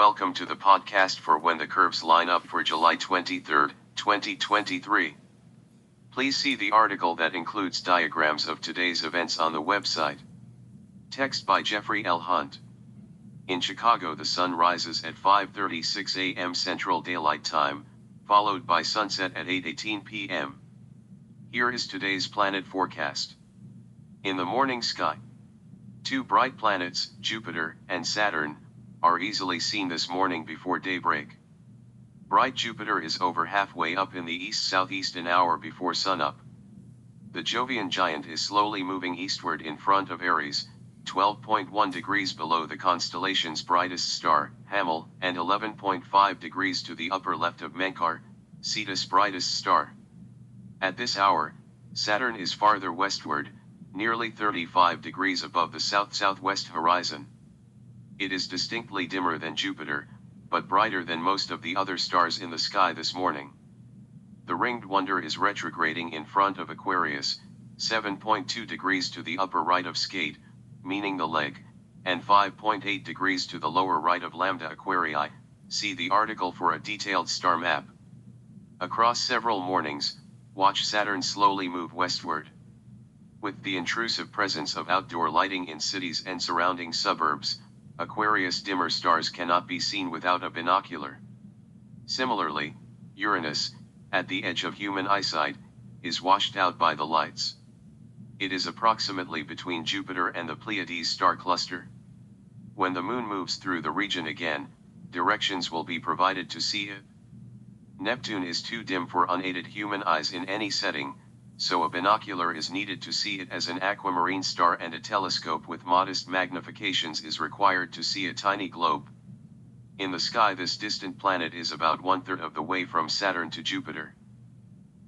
Welcome to the podcast for When the Curves Line Up for July 23, 2023. Please see the article that includes diagrams of today's events on the website. Text by Jeffrey L. Hunt. In Chicago, the sun rises at 5:36 a.m. Central Daylight Time, followed by sunset at 8:18 p.m. Here is today's planet forecast. In the morning sky, two bright planets, Jupiter and Saturn, are easily seen this morning before daybreak. Bright Jupiter is over halfway up in the east-southeast an hour before sunup. The Jovian giant is slowly moving eastward in front of Aries, 12.1 degrees below the constellation's brightest star, Hamal, and 11.5 degrees to the upper left of Menkar, Cetus' brightest star. At this hour, Saturn is farther westward, nearly 35 degrees above the south-southwest horizon. It is distinctly dimmer than Jupiter, but brighter than most of the other stars in the sky this morning. The ringed wonder is retrograding in front of Aquarius, 7.2 degrees to the upper right of Skat, meaning the leg, and 5.8 degrees to the lower right of Lambda Aquarii, see the article for a detailed star map. Across several mornings, watch Saturn slowly move westward. With the intrusive presence of outdoor lighting in cities and surrounding suburbs, Aquarius dimmer stars cannot be seen without a binocular. Similarly, Uranus, at the edge of human eyesight, is washed out by the lights. It is approximately between Jupiter and the Pleiades star cluster. When the moon moves through the region again, directions will be provided to see it. Neptune is too dim for unaided human eyes in any setting, so a binocular is needed to see it as an aquamarine star and a telescope with modest magnifications is required to see a tiny globe. In the sky this distant planet is about one-third of the way from Saturn to Jupiter.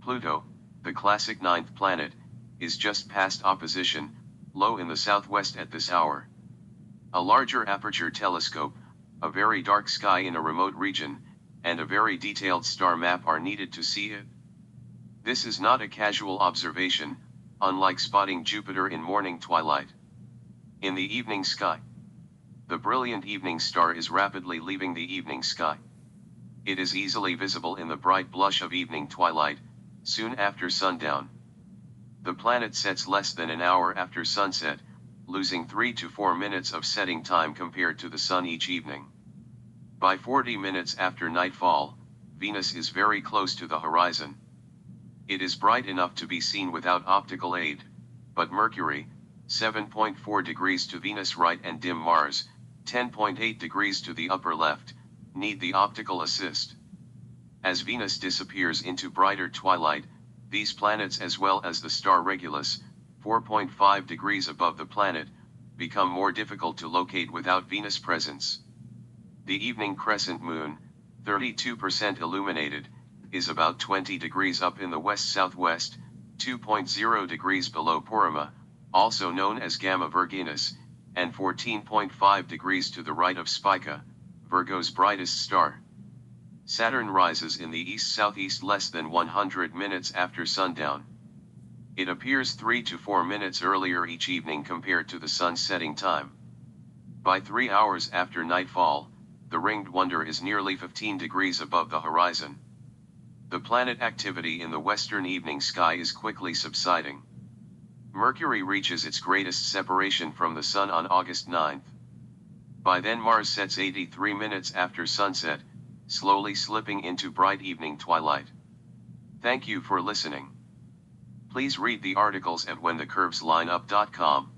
Pluto, the classic ninth planet, is just past opposition, low in the southwest at this hour. A larger aperture telescope, a very dark sky in a remote region, and a very detailed star map are needed to see it. This is not a casual observation, unlike spotting Jupiter in morning twilight. In the evening sky, the brilliant evening star is rapidly leaving the evening sky. It is easily visible in the bright blush of evening twilight, soon after sundown. The planet sets less than an hour after sunset, losing 3 to 4 minutes of setting time compared to the sun each evening. By 40 minutes after nightfall, Venus is very close to the horizon. It is bright enough to be seen without optical aid, but Mercury, 7.4 degrees to Venus right and dim Mars, 10.8 degrees to the upper left, need the optical assist. As Venus disappears into brighter twilight, these planets as well as the star Regulus, 4.5 degrees above the planet, become more difficult to locate without Venus presence. The evening crescent moon, 32% illuminated, is about 20 degrees up in the west-southwest, 2.0 degrees below Porrima, also known as Gamma Virginis, and 14.5 degrees to the right of Spica, Virgo's brightest star. Saturn rises in the east-southeast less than 100 minutes after sundown. It appears 3 to 4 minutes earlier each evening compared to the sun setting time. By 3 hours after nightfall, the ringed wonder is nearly 15 degrees above the horizon. The planet activity in the western evening sky is quickly subsiding. Mercury reaches its greatest separation from the Sun on August 9. By then Mars sets 83 minutes after sunset, slowly slipping into bright evening twilight. Thank you for listening. Please read the articles at whenthecurveslineup.com.